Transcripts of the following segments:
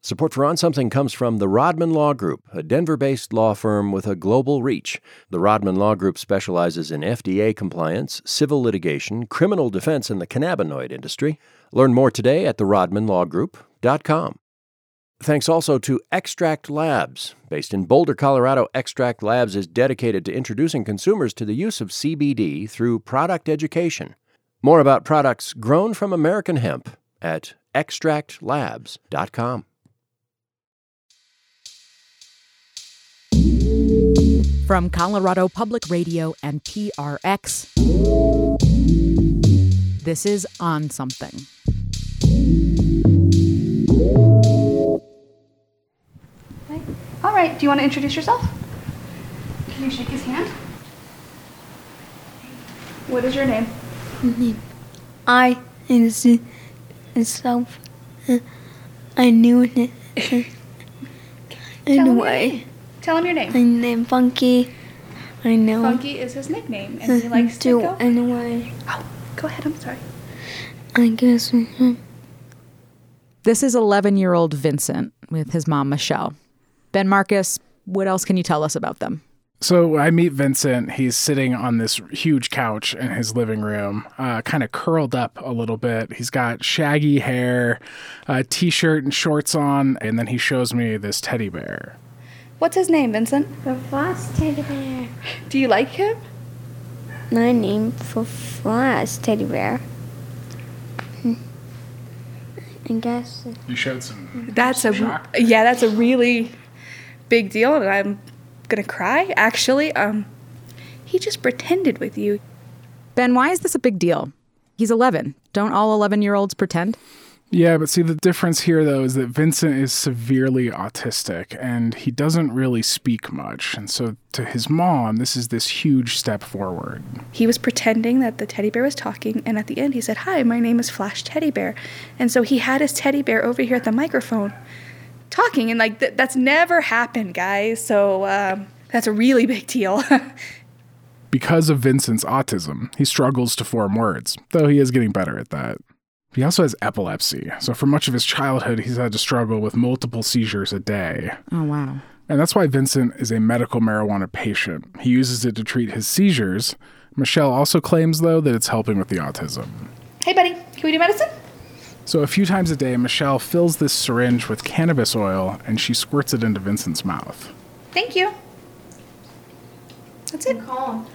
Support for On Something comes from the Rodman Law Group, a Denver based law firm with a global reach. The Rodman Law Group specializes in FDA compliance, civil litigation, criminal defense, and the cannabinoid industry. Learn more today at therodmanlawgroup.com. Thanks also to Extract Labs. Based in Boulder, Colorado, Extract Labs is dedicated to introducing consumers to the use of CBD through product education. More about products grown from American hemp at extractlabs.com. From Colorado Public Radio and PRX, this is On Something. All right, do you want to introduce yourself? Can you shake his hand? What is your name? Mm-hmm. I is itself. Uh, I knew it Tell him your anyway. Name. Tell him your name. My name Funky. I know. Funky is his nickname, and he likes to do go. anyway. Oh, go ahead. I'm sorry. I guess. This is 11 year old Vincent with his mom, Michelle. Ben Marcus, what else can you tell us about them? So I meet Vincent. He's sitting on this huge couch in his living room, uh, kind of curled up a little bit. He's got shaggy hair, a t-shirt and shorts on, and then he shows me this teddy bear. What's his name, Vincent? For Frost teddy bear. Do you like him? My name for Frost teddy bear. Hmm. I guess. You showed some. That's a Shock. yeah. That's a really big deal, and I'm gonna cry. Actually, um, he just pretended with you. Ben, why is this a big deal? He's 11. Don't all 11 year olds pretend? Yeah, but see, the difference here, though, is that Vincent is severely autistic and he doesn't really speak much. And so, to his mom, this is this huge step forward. He was pretending that the teddy bear was talking, and at the end, he said, "Hi, my name is Flash Teddy Bear," and so he had his teddy bear over here at the microphone, talking, and like th- that's never happened, guys. So um, that's a really big deal. Because of Vincent's autism, he struggles to form words, though he is getting better at that. He also has epilepsy, so for much of his childhood, he's had to struggle with multiple seizures a day. Oh, wow. And that's why Vincent is a medical marijuana patient. He uses it to treat his seizures. Michelle also claims, though, that it's helping with the autism. hey, buddy, can we do medicine? So, a few times a day, Michelle fills this syringe with cannabis oil and she squirts it into Vincent's mouth. Thank you. That's it. Calm.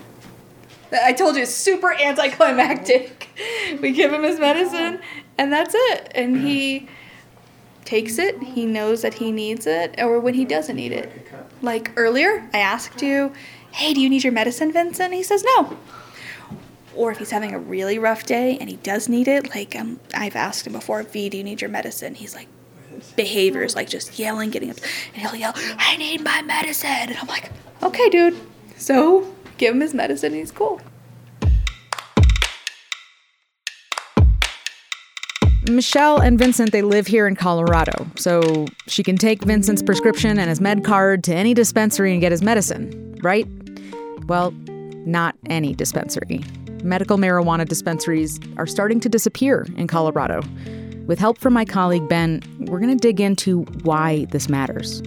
I told you, it's super anticlimactic. we give him his medicine, and that's it. And he takes it. He knows that he needs it, or when he doesn't need it. Like earlier, I asked you, "Hey, do you need your medicine, Vincent?" He says no. Or if he's having a really rough day and he does need it, like um, I've asked him before, "V, do you need your medicine?" He's like, behaviors like just yelling, getting up, and he'll yell, "I need my medicine," and I'm like, "Okay, dude." So give him his medicine, and he's cool. Michelle and Vincent, they live here in Colorado, so she can take Vincent's prescription and his med card to any dispensary and get his medicine, right? Well, not any dispensary. Medical marijuana dispensaries are starting to disappear in Colorado. With help from my colleague Ben, we're going to dig into why this matters.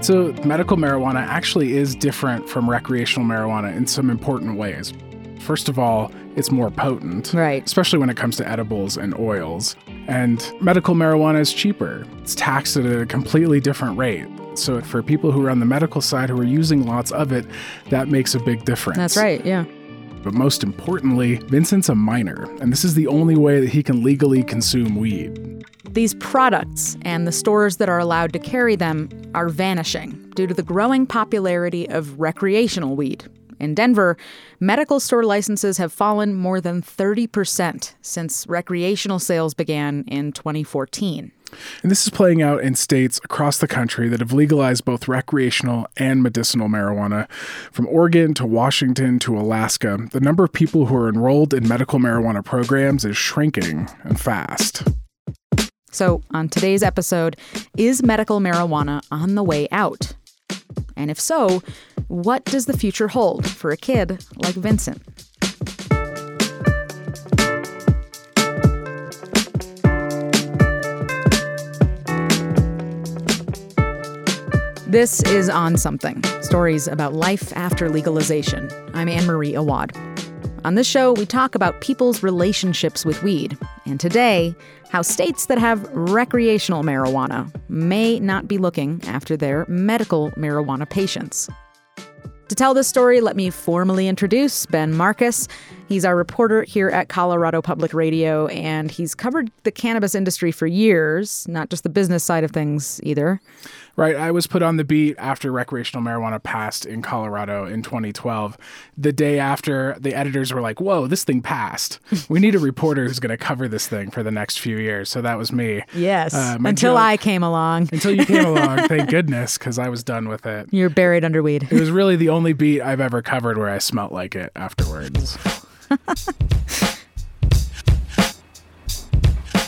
So, medical marijuana actually is different from recreational marijuana in some important ways. First of all, it's more potent, Right. especially when it comes to edibles and oils. And medical marijuana is cheaper. It's taxed at a completely different rate. So, for people who are on the medical side who are using lots of it, that makes a big difference. That's right, yeah. But most importantly, Vincent's a minor, and this is the only way that he can legally consume weed. These products and the stores that are allowed to carry them are vanishing due to the growing popularity of recreational weed. In Denver, medical store licenses have fallen more than 30% since recreational sales began in 2014. And this is playing out in states across the country that have legalized both recreational and medicinal marijuana. From Oregon to Washington to Alaska, the number of people who are enrolled in medical marijuana programs is shrinking and fast. So, on today's episode, is medical marijuana on the way out? And if so, what does the future hold for a kid like Vincent? This is On Something Stories about Life After Legalization. I'm Anne Marie Awad. On this show, we talk about people's relationships with weed. And today, how states that have recreational marijuana may not be looking after their medical marijuana patients. To tell this story, let me formally introduce Ben Marcus. He's our reporter here at Colorado Public Radio, and he's covered the cannabis industry for years, not just the business side of things either. Right. I was put on the beat after recreational marijuana passed in Colorado in 2012. The day after, the editors were like, whoa, this thing passed. We need a reporter who's going to cover this thing for the next few years. So that was me. Yes. Uh, until joke, I came along. Until you came along. thank goodness, because I was done with it. You're buried under weed. It was really the only beat I've ever covered where I smelt like it afterwards.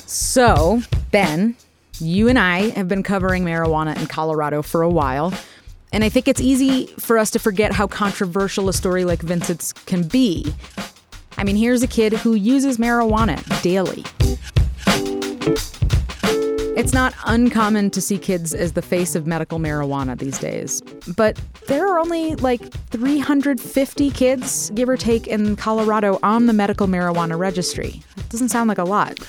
so, Ben, you and I have been covering marijuana in Colorado for a while, and I think it's easy for us to forget how controversial a story like Vincent's can be. I mean, here's a kid who uses marijuana daily. It's not uncommon to see kids as the face of medical marijuana these days, but there are only like 350 kids, give or take, in Colorado on the medical marijuana registry. That doesn't sound like a lot.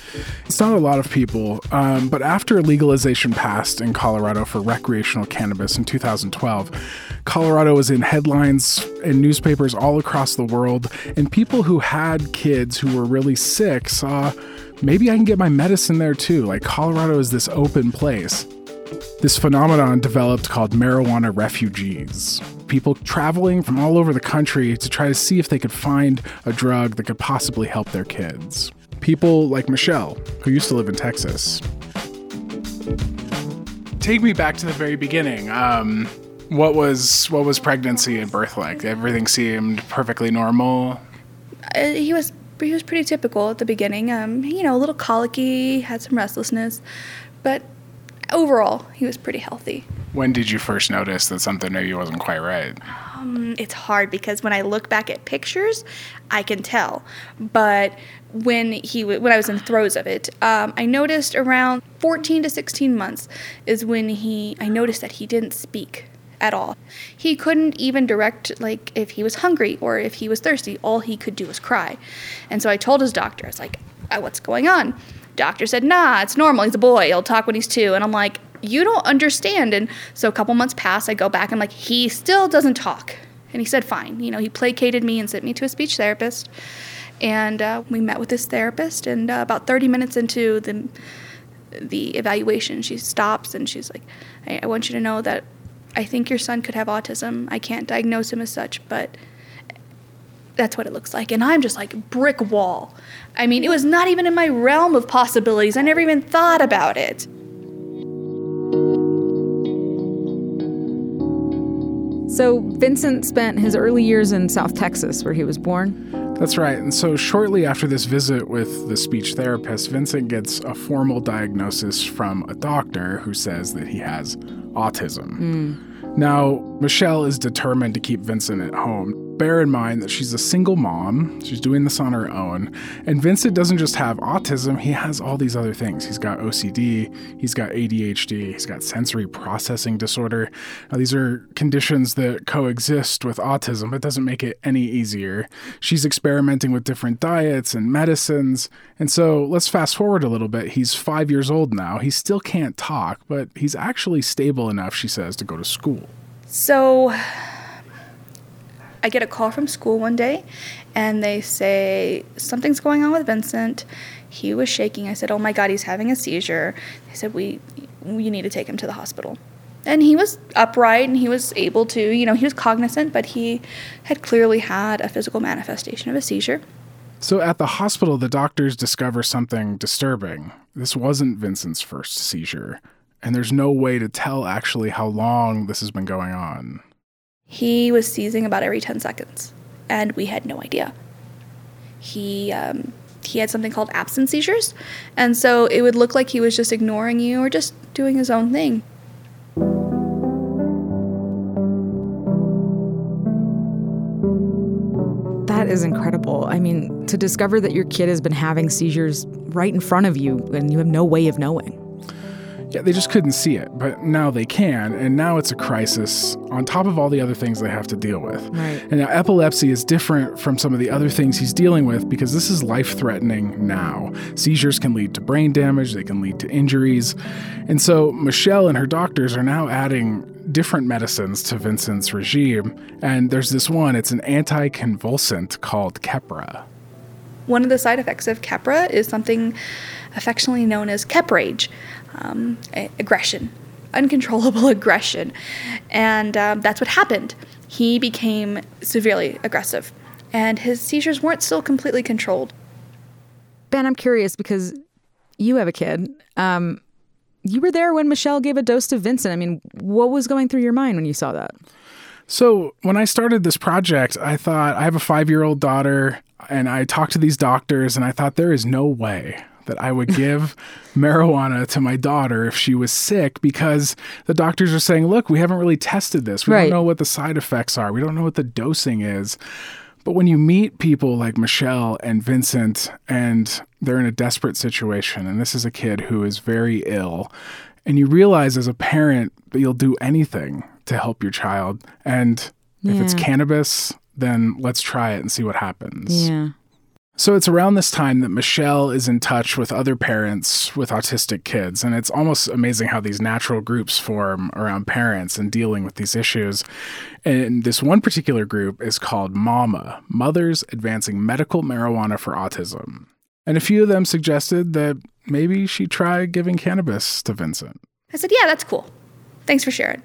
It's not a lot of people, um, but after legalization passed in Colorado for recreational cannabis in 2012, Colorado was in headlines in newspapers all across the world, and people who had kids who were really sick saw maybe I can get my medicine there too. Like Colorado is this open place. This phenomenon developed called marijuana refugees. People traveling from all over the country to try to see if they could find a drug that could possibly help their kids. People like Michelle, who used to live in Texas. Take me back to the very beginning. Um, what was what was pregnancy and birth like? Everything seemed perfectly normal. Uh, he was he was pretty typical at the beginning. Um, you know, a little colicky, had some restlessness, but overall, he was pretty healthy. When did you first notice that something maybe wasn't quite right? Um, it's hard because when I look back at pictures, I can tell. But when he when I was in the throes of it, um, I noticed around 14 to 16 months is when he I noticed that he didn't speak at all. He couldn't even direct, like, if he was hungry or if he was thirsty. All he could do was cry. And so I told his doctor, I was like, uh, what's going on? Doctor said, nah, it's normal. He's a boy. He'll talk when he's two. And I'm like, you don't understand. And so a couple months pass. I go back. I'm like, he still doesn't talk. And he said, fine. You know, he placated me and sent me to a speech therapist. And uh, we met with this therapist. And uh, about 30 minutes into the the evaluation, she stops and she's like, I, I want you to know that I think your son could have autism. I can't diagnose him as such, but that's what it looks like. And I'm just like brick wall. I mean, it was not even in my realm of possibilities. I never even thought about it. So, Vincent spent his early years in South Texas, where he was born. That's right. And so, shortly after this visit with the speech therapist, Vincent gets a formal diagnosis from a doctor who says that he has autism. Mm. Now, Michelle is determined to keep Vincent at home. Bear in mind that she's a single mom, she's doing this on her own, and Vincent doesn't just have autism, he has all these other things. He's got OCD, he's got ADHD, he's got sensory processing disorder. Now, these are conditions that coexist with autism. It doesn't make it any easier. She's experimenting with different diets and medicines. And so let's fast forward a little bit. He's five years old now. He still can't talk, but he's actually stable enough, she says, to go to school. So I get a call from school one day and they say, Something's going on with Vincent. He was shaking. I said, Oh my God, he's having a seizure. They said, We, you need to take him to the hospital. And he was upright and he was able to, you know, he was cognizant, but he had clearly had a physical manifestation of a seizure. So at the hospital, the doctors discover something disturbing. This wasn't Vincent's first seizure and there's no way to tell actually how long this has been going on. He was seizing about every 10 seconds, and we had no idea. He, um, he had something called absence seizures, and so it would look like he was just ignoring you or just doing his own thing. That is incredible. I mean, to discover that your kid has been having seizures right in front of you and you have no way of knowing. Yeah, they just couldn't see it, but now they can, and now it's a crisis on top of all the other things they have to deal with. Right. And now epilepsy is different from some of the other things he's dealing with because this is life threatening now. Seizures can lead to brain damage, they can lead to injuries. And so Michelle and her doctors are now adding different medicines to Vincent's regime. And there's this one, it's an anticonvulsant called Keppra. One of the side effects of Keppra is something affectionately known as Keprage, um, aggression, uncontrollable aggression. And um, that's what happened. He became severely aggressive, and his seizures weren't still completely controlled. Ben, I'm curious because you have a kid. Um, you were there when Michelle gave a dose to Vincent. I mean, what was going through your mind when you saw that? So, when I started this project, I thought I have a five year old daughter, and I talked to these doctors, and I thought there is no way that I would give marijuana to my daughter if she was sick because the doctors are saying, look, we haven't really tested this. We Right. don't know what the side effects are, we don't know what the dosing is. But when you meet people like Michelle and Vincent, and they're in a desperate situation, and this is a kid who is very ill, and you realize as a parent that you'll do anything to help your child. And if it's cannabis, then let's try it and see what happens. Yeah. So it's around this time that Michelle is in touch with other parents with autistic kids. And it's almost amazing how these natural groups form around parents and dealing with these issues. And this one particular group is called MAMA Mothers Advancing Medical Marijuana for Autism. And a few of them suggested that maybe she try giving cannabis to Vincent. I said, Yeah, that's cool. Thanks for sharing.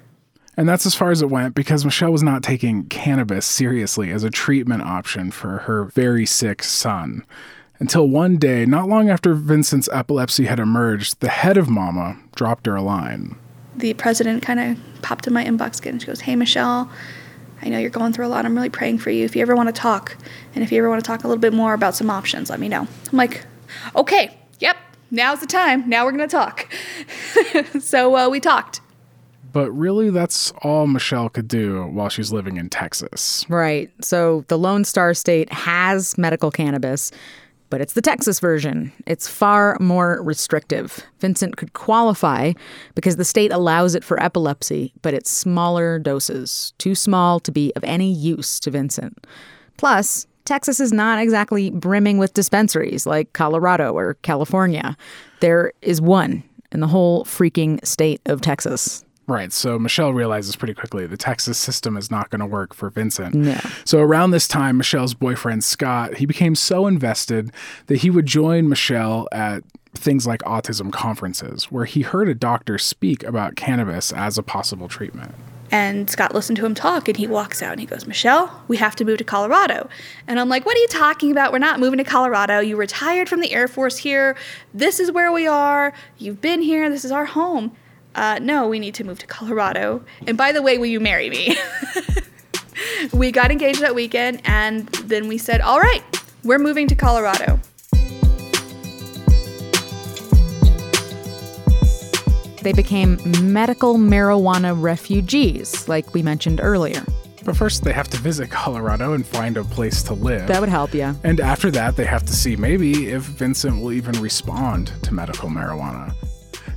And that's as far as it went because Michelle was not taking cannabis seriously as a treatment option for her very sick son. Until one day, not long after Vincent's epilepsy had emerged, the head of Mama dropped her a line. The president kind of popped in my inbox again. She goes, Hey, Michelle, I know you're going through a lot. I'm really praying for you. If you ever want to talk, and if you ever want to talk a little bit more about some options, let me know. I'm like, Okay, yep, now's the time. Now we're going to talk. so uh, we talked. But really, that's all Michelle could do while she's living in Texas. Right. So the Lone Star State has medical cannabis, but it's the Texas version. It's far more restrictive. Vincent could qualify because the state allows it for epilepsy, but it's smaller doses, too small to be of any use to Vincent. Plus, Texas is not exactly brimming with dispensaries like Colorado or California. There is one in the whole freaking state of Texas. Right. So Michelle realizes pretty quickly the Texas system is not going to work for Vincent. No. So around this time, Michelle's boyfriend Scott, he became so invested that he would join Michelle at things like autism conferences where he heard a doctor speak about cannabis as a possible treatment. And Scott listened to him talk, and he walks out and he goes, Michelle, we have to move to Colorado. And I'm like, What are you talking about? We're not moving to Colorado. You retired from the Air Force here. This is where we are. You've been here. This is our home. Uh, no, we need to move to Colorado. And by the way, will you marry me? we got engaged that weekend, and then we said, All right, we're moving to Colorado. They became medical marijuana refugees, like we mentioned earlier. But first, they have to visit Colorado and find a place to live. That would help you. and after that, they have to see maybe if Vincent will even respond to medical marijuana.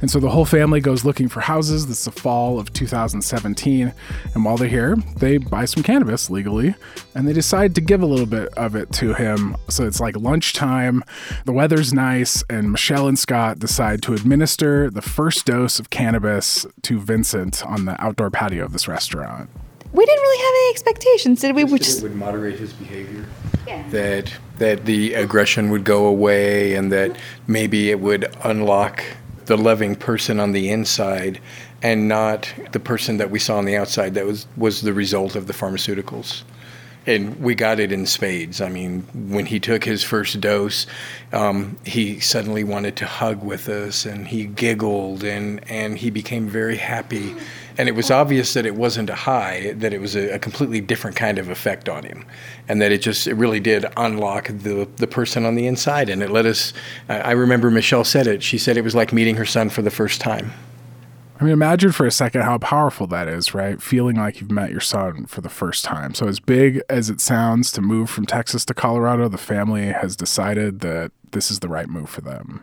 And so the whole family goes looking for houses. This is the fall of 2017. And while they're here, they buy some cannabis legally and they decide to give a little bit of it to him. So it's like lunchtime, the weather's nice, and Michelle and Scott decide to administer the first dose of cannabis to Vincent on the outdoor patio of this restaurant. We didn't really have any expectations, did we? We Just that just would moderate his behavior. That that the aggression would go away, and that maybe it would unlock the loving person on the inside, and not the person that we saw on the outside. That was was the result of the pharmaceuticals. And we got it in spades. I mean, when he took his first dose, um, he suddenly wanted to hug with us, and he giggled, and and he became very happy. And it was obvious that it wasn't a high; that it was a, a completely different kind of effect on him, and that it just it really did unlock the the person on the inside. And it let us. I I remember Michelle said it. She said it was like meeting her son for the first time. I mean, imagine for a second how powerful that is, right? Feeling like you've met your son for the first time. So, as big as it sounds to move from Texas to Colorado, the family has decided that this is the right move for them.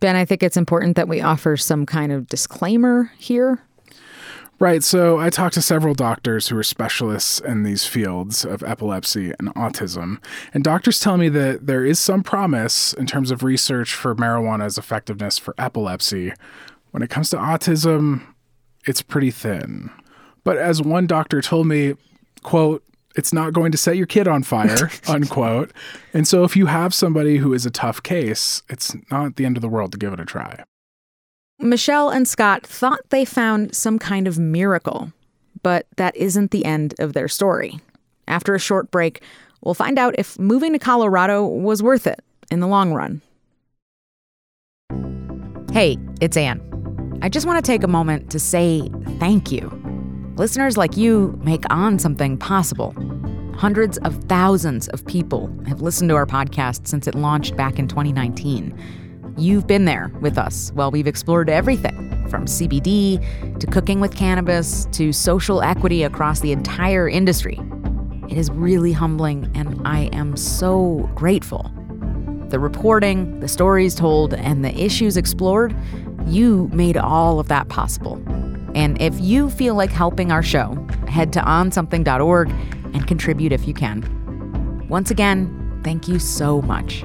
Ben, I think it's important that we offer some kind of disclaimer here. Right. So I talked to several doctors who are specialists in these fields of epilepsy and autism. And doctors tell me that there is some promise in terms of research for marijuana's effectiveness for epilepsy. When it comes to autism, it's pretty thin. But as one doctor told me, quote, it's not going to set your kid on fire, unquote. And so if you have somebody who is a tough case, it's not the end of the world to give it a try. Michelle and Scott thought they found some kind of miracle, but that isn't the end of their story. After a short break, we'll find out if moving to Colorado was worth it in the long run. Hey, it's Anne. I just want to take a moment to say thank you. Listeners like you make On Something possible. Hundreds of thousands of people have listened to our podcast since it launched back in 2019. You've been there with us while we've explored everything from CBD to cooking with cannabis to social equity across the entire industry. It is really humbling, and I am so grateful. The reporting, the stories told, and the issues explored, you made all of that possible. And if you feel like helping our show, head to onsomething.org and contribute if you can. Once again, thank you so much.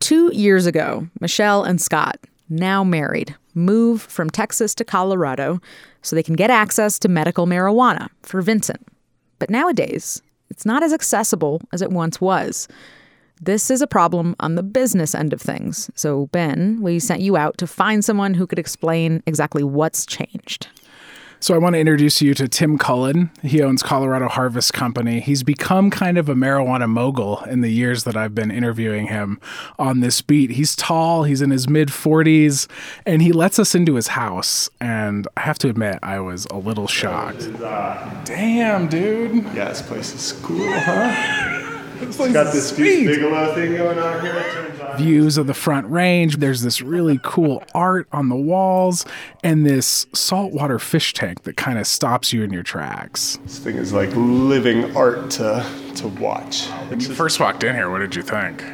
Two years ago, Michelle and Scott, now married, move from Texas to Colorado so they can get access to medical marijuana for Vincent. But nowadays, it's not as accessible as it once was. This is a problem on the business end of things. So, Ben, we sent you out to find someone who could explain exactly what's changed. So I want to introduce you to Tim Cullen. He owns Colorado Harvest Company. He's become kind of a marijuana mogul in the years that I've been interviewing him on this beat. He's tall, he's in his mid 40s, and he lets us into his house. And I have to admit, I was a little shocked. Uh, Damn, dude. Yeah, this place is cool, huh? It's It's got this Deuce Bigalow thing going on here. It turns on. views of the front range. There's this really cool art on the walls and this saltwater fish tank that kind of stops you in your tracks. This thing is like living art to to watch. When you first walked in here, what did you think?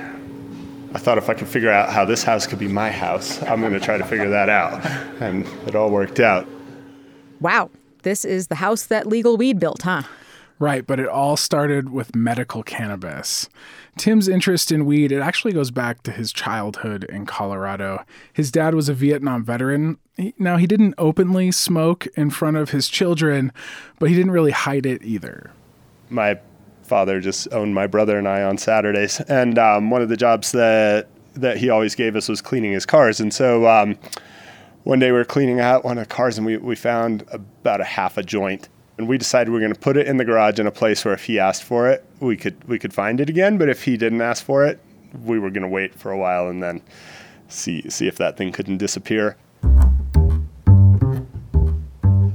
I thought if I could figure out how this house could be my house, I'm going to try to figure that out, and it all worked out. Wow, this is the house that legal weed built, huh? Right, but it all started with medical cannabis. Tim's interest in weed, it actually goes back to his childhood in Colorado. His dad was a Vietnam veteran. Now, he didn't openly smoke in front of his children, but he didn't really hide it either. My father just owned my brother and I on Saturdays, and um, one of the jobs that that he always gave us was cleaning his cars. And so um, one day we were cleaning out one of the cars, and we we found about a half a joint. And we decided we were going to put it in the garage in a place where if he asked for it, we could we could find it again. But if he didn't ask for it, we were going to wait for a while and then see see if that thing couldn't disappear.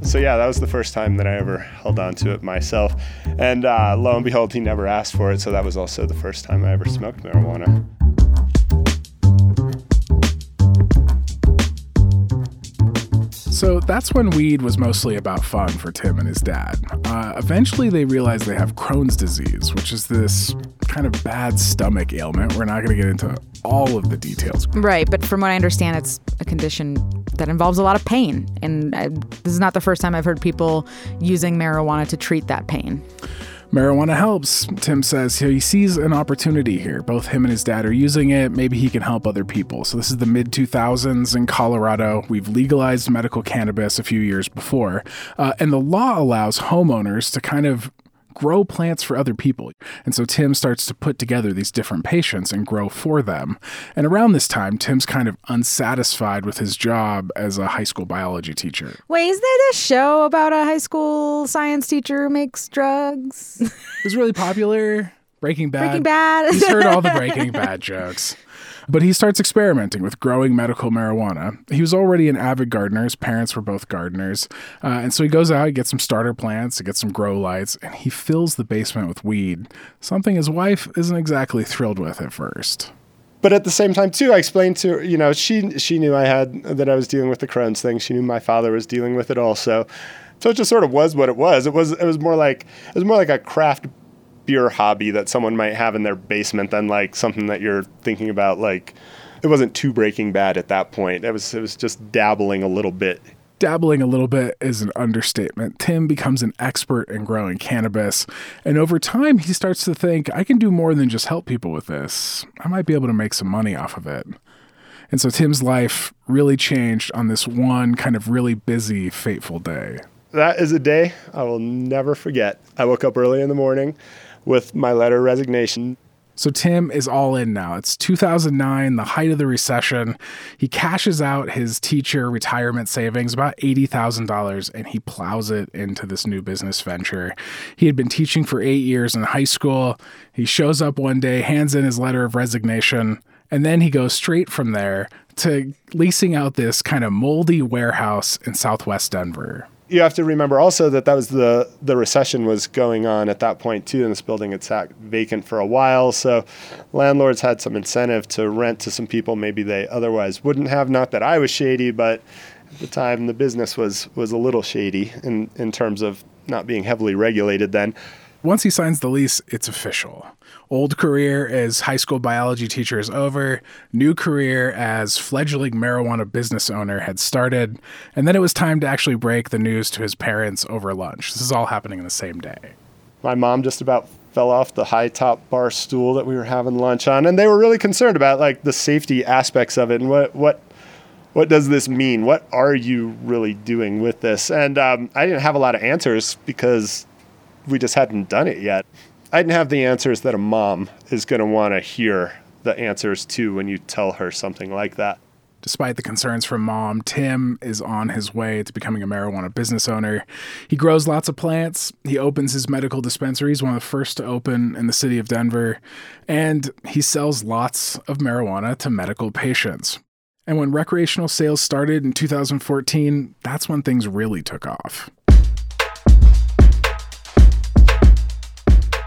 So yeah, that was the first time that I ever held on to it myself. And uh, lo and behold, he never asked for it. So that was also the first time I ever smoked marijuana. So that's when weed was mostly about fun for Tim and his dad. Uh, eventually, they realized they have Crohn's disease, which is this kind of bad stomach ailment. We're not going to get into all of the details. Right, but from what I understand, it's a condition that involves a lot of pain. And I, this is not the first time I've heard people using marijuana to treat that pain. Marijuana helps, Tim says. He sees an opportunity here. Both him and his dad are using it. Maybe he can help other people. So, this is the mid 2000s in Colorado. We've legalized medical cannabis a few years before. Uh, and the law allows homeowners to kind of grow plants for other people. And so Tim starts to put together these different patients and grow for them. And around this time, Tim's kind of unsatisfied with his job as a high school biology teacher. Wait, is there a show about a high school science teacher who makes drugs? It was really popular. Breaking Bad. Breaking Bad. He's heard all the Breaking Bad jokes. But he starts experimenting with growing medical marijuana. He was already an avid gardener. His parents were both gardeners. Uh, and so he goes out, he gets some starter plants, he gets some grow lights, and he fills the basement with weed, something his wife isn't exactly thrilled with at first. But at the same time, too, I explained to her, you know, she she knew I had that I was dealing with the Crohn's thing. She knew my father was dealing with it also, So it just sort of was what it was. It was it was more like it was more like a craft beer hobby that someone might have in their basement than like something that you're thinking about like it wasn't too breaking bad at that point. It was it was just dabbling a little bit. Dabbling a little bit is an understatement. Tim becomes an expert in growing cannabis, and over time he starts to think, I can do more than just help people with this. I might be able to make some money off of it. And so Tim's life really changed on this one kind of really busy, fateful day. That is a day I will never forget. I woke up early in the morning with my letter of resignation. So Tim is all in now. It's 2009, the height of the recession. He cashes out his teacher retirement savings, about $80,000, and he plows it into this new business venture. He had been teaching for eight years in high school. He shows up one day, hands in his letter of resignation, and then he goes straight from there to leasing out this kind of moldy warehouse in southwest Denver you have to remember also that that was the the recession was going on at that point too, and this building had sat vacant for a while. So landlords had some incentive to rent to some people maybe they otherwise wouldn't have. Not that I was shady, but at the time the business was was a little shady in in terms of not being heavily regulated then. Once he signs the lease, it's official. Old career as high school biology teacher is over. New career as fledgling marijuana business owner had started. And then it was time to actually break the news to his parents over lunch. This is all happening in the same day. My mom just about fell off the high top bar stool that we were having lunch on and they were really concerned about like the safety aspects of it and what what what does this mean? What are you really doing with this? And um, I didn't have a lot of answers because we just hadn't done it yet. I didn't have the answers that a mom is going to want to hear the answers to when you tell her something like that. Despite the concerns from mom, Tim is on his way to becoming a marijuana business owner. He grows lots of plants. He opens his medical dispensaries, one of the first to open in the city of Denver, and he sells lots of marijuana to medical patients. And when recreational sales started in 2014, that's when things really took off.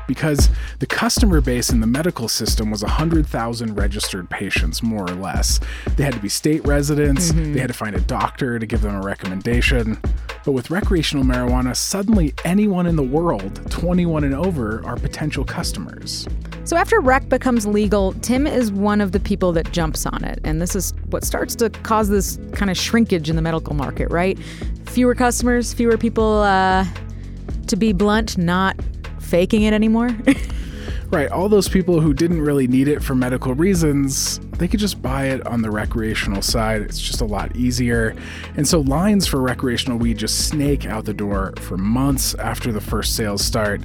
Because the customer base in the medical system was 100,000 registered patients, more or less. They had to be state residents, mm-hmm. they had to find a doctor to give them a recommendation. But with recreational marijuana, suddenly anyone in the world, 21 and over, are potential customers. So after rec becomes legal, Tim is one of the people that jumps on it. And this is what starts to cause this kind of shrinkage in the medical market, right? Fewer customers, fewer people, uh, to be blunt, not faking it anymore. right. All those people who didn't really need it for medical reasons, they could just buy it on the recreational side. It's just a lot easier. And so lines for recreational weed just snake out the door for months after the first sales start.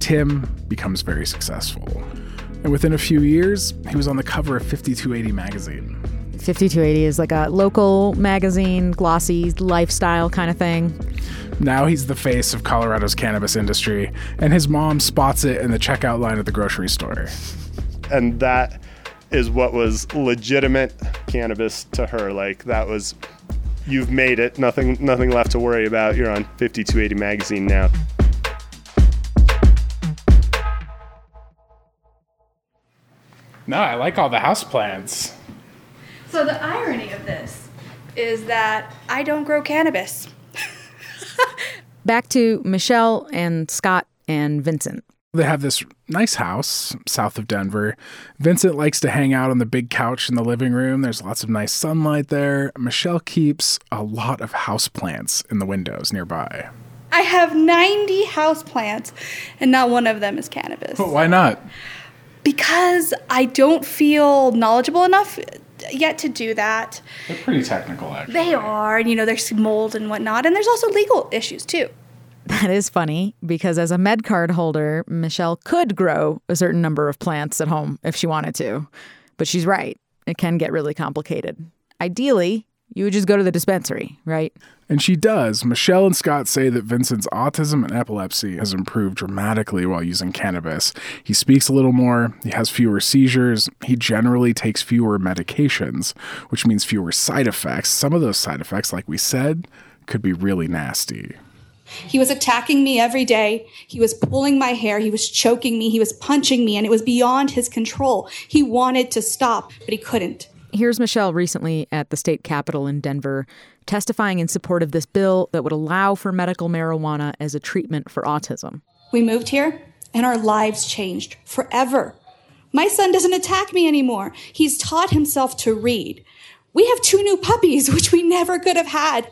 Tim becomes very successful. And within a few years, he was on the cover of 5280 magazine. 5280 is like a local magazine, glossy lifestyle kind of thing. Now he's the face of Colorado's cannabis industry, and his mom spots it in the checkout line at the grocery store. And that is what was legitimate cannabis to her. Like that was you've made it. Nothing nothing left to worry about. You're on 5280 magazine now. No, I like all the house plants. So the irony of this is that I don't grow cannabis. Back to Michelle and Scott and Vincent. They have this nice house south of Denver. Vincent likes to hang out on the big couch in the living room. There's lots of nice sunlight there. Michelle keeps a lot of houseplants in the windows nearby. I have 90 houseplants, and not one of them is cannabis. But why not? Because I don't feel knowledgeable enough yet to do that. They're pretty technical, actually. They are, and you know, there's mold and whatnot, and there's also legal issues too. That is funny because as a med card holder, Michelle could grow a certain number of plants at home if she wanted to. But she's right, it can get really complicated. Ideally, you would just go to the dispensary, right? And she does. Michelle and Scott say that Vincent's autism and epilepsy has improved dramatically while using cannabis. He speaks a little more, he has fewer seizures, he generally takes fewer medications, which means fewer side effects. Some of those side effects, like we said, could be really nasty. He was attacking me every day. He was pulling my hair. He was choking me. He was punching me, and it was beyond his control. He wanted to stop, but he couldn't. Here's Michelle recently at the state capitol in Denver testifying in support of this bill that would allow for medical marijuana as a treatment for autism. We moved here and our lives changed forever. My son doesn't attack me anymore. He's taught himself to read. We have two new puppies, which we never could have had.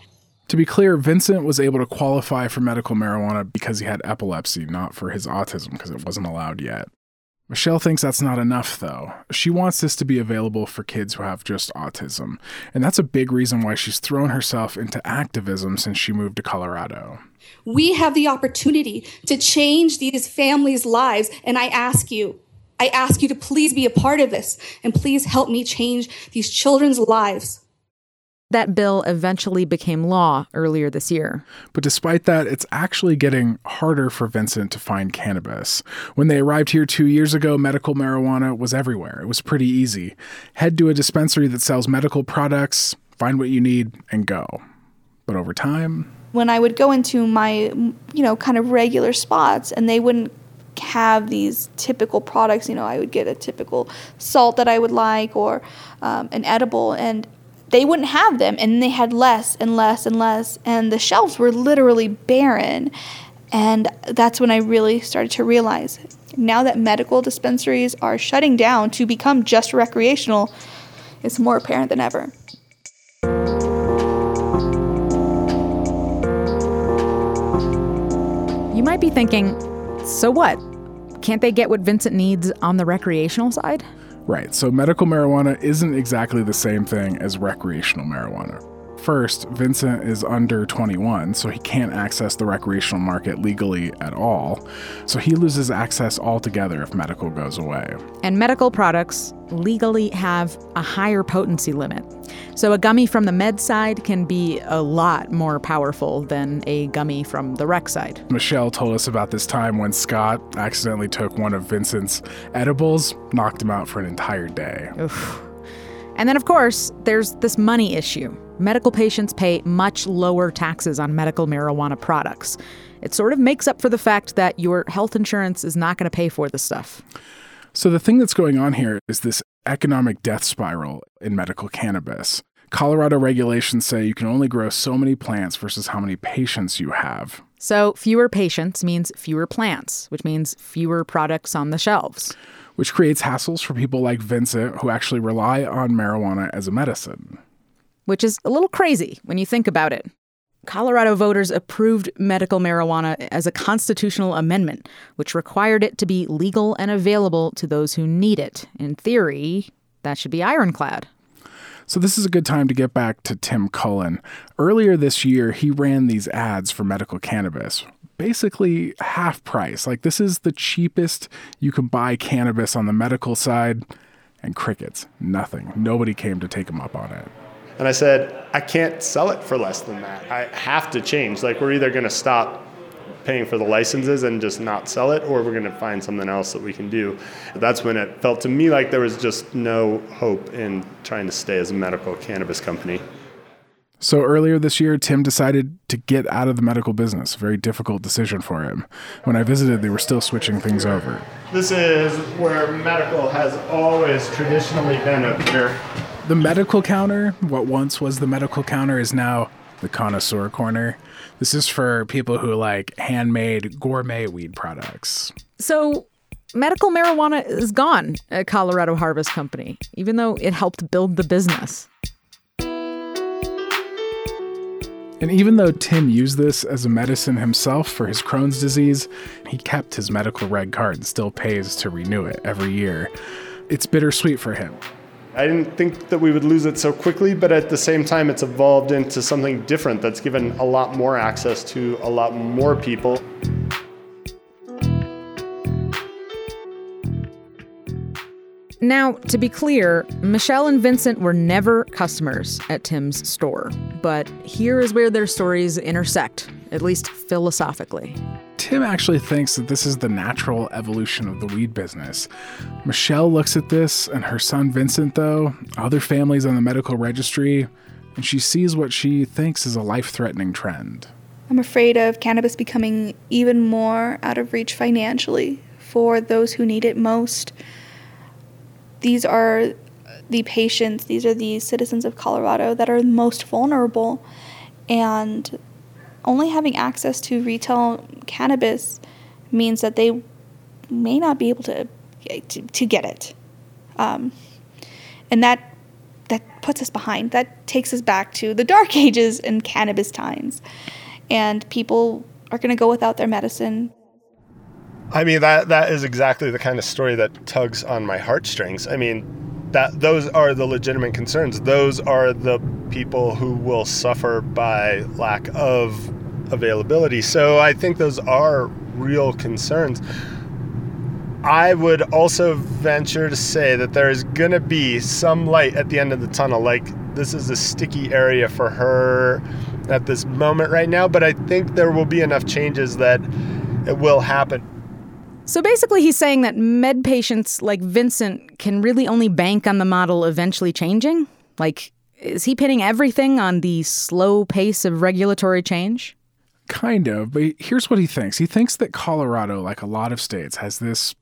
To be clear, Vincent was able to qualify for medical marijuana because he had epilepsy, not for his autism because it wasn't allowed yet. Michelle thinks that's not enough, though. She wants this to be available for kids who have just autism. And that's a big reason why she's thrown herself into activism since she moved to Colorado. We have the opportunity to change these families' lives, and I ask you, I ask you to please be a part of this and please help me change these children's lives. That bill eventually became law earlier this year. But despite that, it's actually getting harder for Vincent to find cannabis. When they arrived here two years ago, medical marijuana was everywhere. It was pretty easy. Head to a dispensary that sells medical products, find what you need, and go. But over time, when I would go into my, you know, kind of regular spots and they wouldn't have these typical products, you know, I would get a typical salt that I would like or um, an edible, and they wouldn't have them and they had less and less and less and the shelves were literally barren. And that's when i really started to realize now that medical dispensaries are shutting down to become just recreational it's more apparent than ever. You might be thinking so what? Can't they get what vincent needs on the recreational side Right, so medical marijuana isn't exactly the same thing as recreational marijuana. First, Vincent is under 21, so he can't access the recreational market legally at all. So he loses access altogether if medical goes away. And medical products legally have a higher potency limit. So a gummy from the med side can be a lot more powerful than a gummy from the rec side. Michelle told us about this time when Scott accidentally took one of Vincent's edibles, knocked him out for an entire day. Oof. And then, of course, there's this money issue. Medical patients pay much lower taxes on medical marijuana products. It sort of makes up for the fact that your health insurance is not going to pay for the stuff. So, the thing that's going on here is this economic death spiral in medical cannabis. Colorado regulations say you can only grow so many plants versus how many patients you have. So, fewer patients means fewer plants, which means fewer products on the shelves. Which creates hassles for people like Vincent who actually rely on marijuana as a medicine. Which is a little crazy when you think about it. Colorado voters approved medical marijuana as a constitutional amendment, which required it to be legal and available to those who need it. In theory, that should be ironclad. So, this is a good time to get back to Tim Cullen. Earlier this year, he ran these ads for medical cannabis, basically half price. Like, this is the cheapest you can buy cannabis on the medical side, and crickets, nothing. Nobody came to take him up on it. And I said, I can't sell it for less than that. I have to change. Like, we're either going to stop paying for the licenses and just not sell it, or we're going to find something else that we can do. That's when it felt to me like there was just no hope in trying to stay as a medical cannabis company. So earlier this year, Tim decided to get out of the medical business. A very difficult decision for him. When I visited, they were still switching things over. This is where medical has always traditionally been up here. The medical counter, what once was the medical counter, is now the connoisseur corner. This is for people who like handmade gourmet weed products. So, medical marijuana is gone at Colorado Harvest Company, even though it helped build the business. And even though Tim used this as a medicine himself for his Crohn's disease, he kept his medical red card and still pays to renew it every year. It's bittersweet for him. I didn't think that we would lose it so quickly, but at the same time, it's evolved into something different that's given a lot more access to a lot more people. Now, to be clear, Michelle and Vincent were never customers at Tim's store, but here is where their stories intersect, at least philosophically. Tim actually thinks that this is the natural evolution of the weed business. Michelle looks at this and her son Vincent, though, other families on the medical registry, and she sees what she thinks is a life threatening trend. I'm afraid of cannabis becoming even more out of reach financially for those who need it most. These are the patients, these are the citizens of Colorado that are most vulnerable. And only having access to retail cannabis means that they may not be able to to, to get it. Um, and that that puts us behind. That takes us back to the dark ages and cannabis times. And people are going to go without their medicine. I mean that that is exactly the kind of story that tugs on my heartstrings. I mean, that those are the legitimate concerns. Those are the people who will suffer by lack of availability. So I think those are real concerns. I would also venture to say that there is going to be some light at the end of the tunnel. Like, this is a sticky area for her at this moment right now, but I think there will be enough changes that it will happen. So basically, he's saying that med patients like Vincent can really only bank on the model eventually changing? Like, is he pinning everything on the slow pace of regulatory change? Kind of, but here's what he thinks. He thinks that Colorado, like a lot of states, has this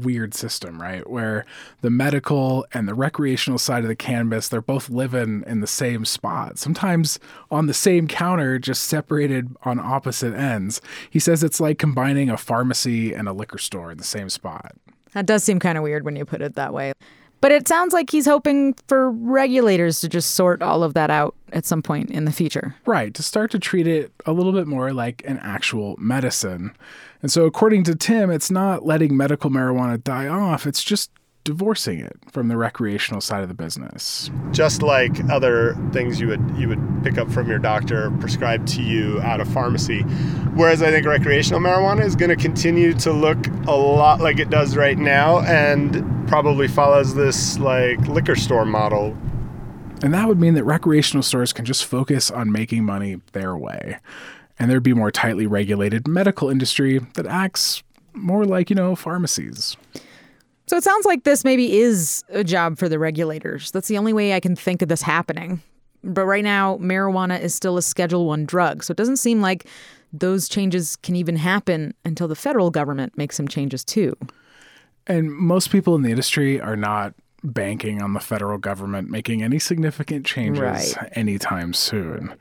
weird system, right? Where the medical and the recreational side of the cannabis, they're both living in the same spot, sometimes on the same counter, just separated on opposite ends. He says it's like combining a pharmacy and a liquor store in the same spot. That does seem kind of weird when you put it that way. But it sounds like he's hoping for regulators to just sort all of that out at some point in the future. Right, to start to treat it a little bit more like an actual medicine. And so, according to Tim, it's not letting medical marijuana die off, it's just divorcing it from the recreational side of the business. Just like other things you would you would pick up from your doctor prescribed to you at a pharmacy. Whereas I think recreational marijuana is going to continue to look a lot like it does right now and probably follows this like liquor store model. And that would mean that recreational stores can just focus on making money their way. And there'd be more tightly regulated medical industry that acts more like, you know, pharmacies. So it sounds like this maybe is a job for the regulators. That's the only way I can think of this happening. But right now, marijuana is still a Schedule 1 drug, so it doesn't seem like those changes can even happen until the federal government makes some changes too. And most people in the industry are not banking on the federal government making any significant changes Right. anytime soon.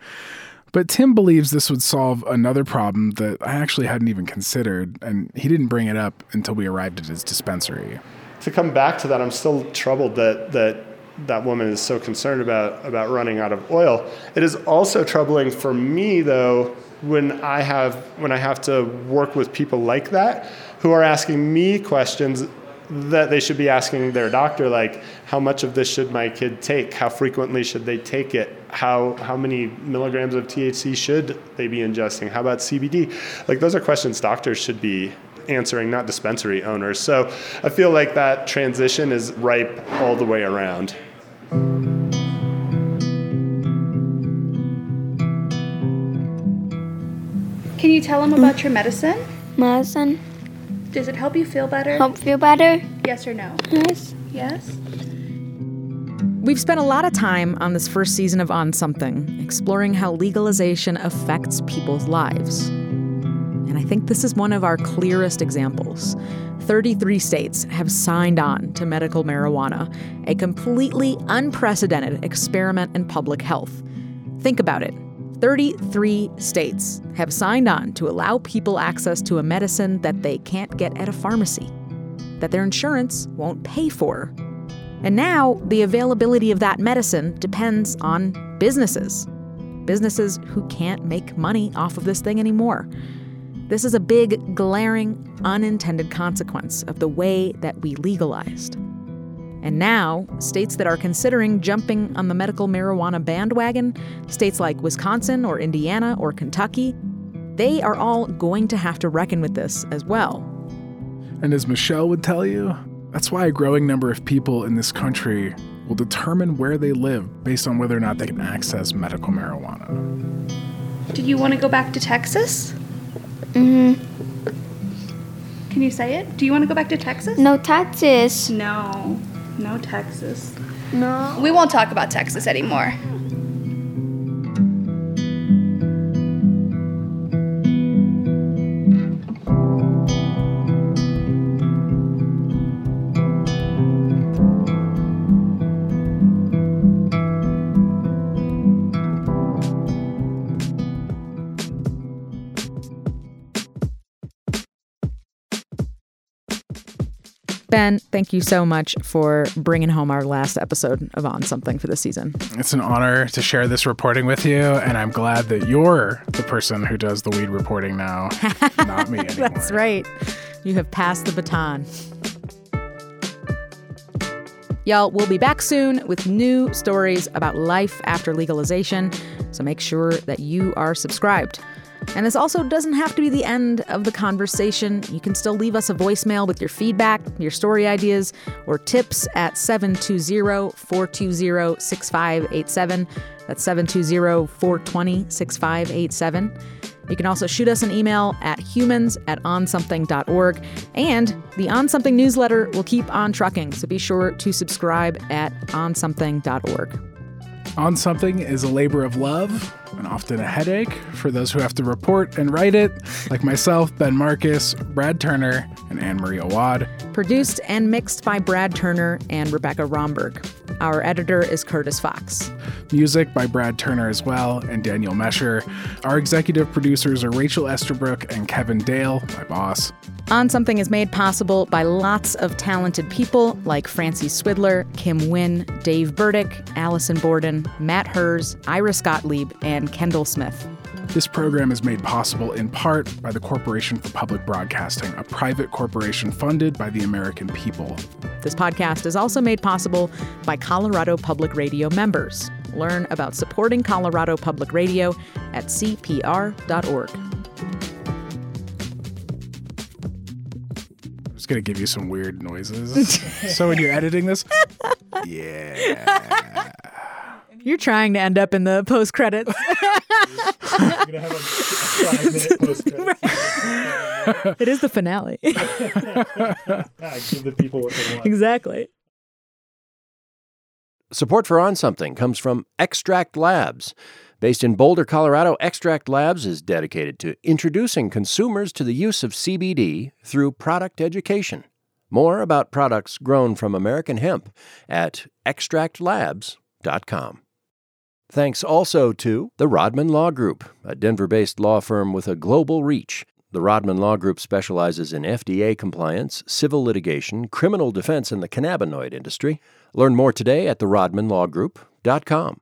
But Tim believes this would solve another problem that I actually hadn't even considered, and he didn't bring it up until we arrived at his dispensary. To come back to that, I'm still troubled that that that woman is so concerned about about running out of oil. It is also troubling for me though when I have when I have to work with people like that who are asking me questions that they should be asking their doctor like how much of this should my kid take? How frequently should they take it? How how many milligrams of THC should they be ingesting? How about CBD like those are questions doctors should be answering not dispensary owners. So i feel like that transition is ripe all the way around. Can you tell them about your medicine? Medicine. Does it help you feel better? Help feel better? Yes or no? Yes. Yes. We've spent a lot of time on this first season of On Something, exploring how legalization affects people's lives. And I think this is one of our clearest examples. 33 states have signed on to medical marijuana, a completely unprecedented experiment in public health. Think about it 33 states have signed on to allow people access to a medicine that they can't get at a pharmacy, that their insurance won't pay for. And now the availability of that medicine depends on businesses. Businesses who can't make money off of this thing anymore. This is a big, glaring, unintended consequence of the way that we legalized. And now, states that are considering jumping on the medical marijuana bandwagon, states like Wisconsin or Indiana or Kentucky, they are all going to have to reckon with this as well. And as Michelle would tell you, that's why a growing number of people in this country will determine where they live based on whether or not they can access medical marijuana. Did you want to go back to Texas? Mm-hmm. Can you say it? Do you want to go back to Texas? No Texas. No. No Texas. No. We won't talk about Texas anymore. Ben, thank you so much for bringing home our last episode of On Something for the season. It's an honor to share this reporting with you, and I'm glad that you're the person who does the weed reporting now, not me anymore. That's right. You have passed the baton. Y'all, we'll be back soon with new stories about life after legalization, so make sure that you are subscribed. And this also doesn't have to be the end of the conversation. You can still leave us a voicemail with your feedback, your story ideas, or tips at 720 420 6587. That's 720 420 6587. You can also shoot us an email at humans at onsomething.org. And the On Something newsletter will keep on trucking, so be sure to subscribe at onsomething.org. On Something is a labor of love and often a headache for those who have to report and write it, like myself, Ben Markus, Brad Turner, and Anne Marie Awad. Produced and mixed by Brad Turner and Rebecca Romberg. Our editor is Curtis Fox. Music by Brad Turner as well and Daniel Mesher. Our executive producers are Rachel Estabrook and Kevin Dale, my boss. On Something is made possible by lots of talented people like Francie Swidler, Kim Wynn, Dave Burdick, Allison Borden, Matt Hers, Ira Gottlieb, and Kendall Smith. This program is made possible in part by the Corporation for Public Broadcasting, a private corporation funded by the American people. This podcast is also made possible by Colorado Public Radio members. Learn about supporting Colorado Public Radio at cpr.org. I'm just going to give you some weird noises. so when you're editing this, yeah. You're trying to end up in the post credits. it is the finale. Ah, give the people what they want. exactly. Support for On Something comes from Extract Labs. Based in Boulder, Colorado, Extract Labs is dedicated to introducing consumers to the use of CBD through product education. More about products grown from American hemp at extractlabs.com. Thanks also to the Rodman Law Group, a Denver based law firm with a global reach. The Rodman Law Group specializes in FDA compliance, civil litigation, criminal defense, and the cannabinoid industry. Learn more today at therodmanlawgroup.com.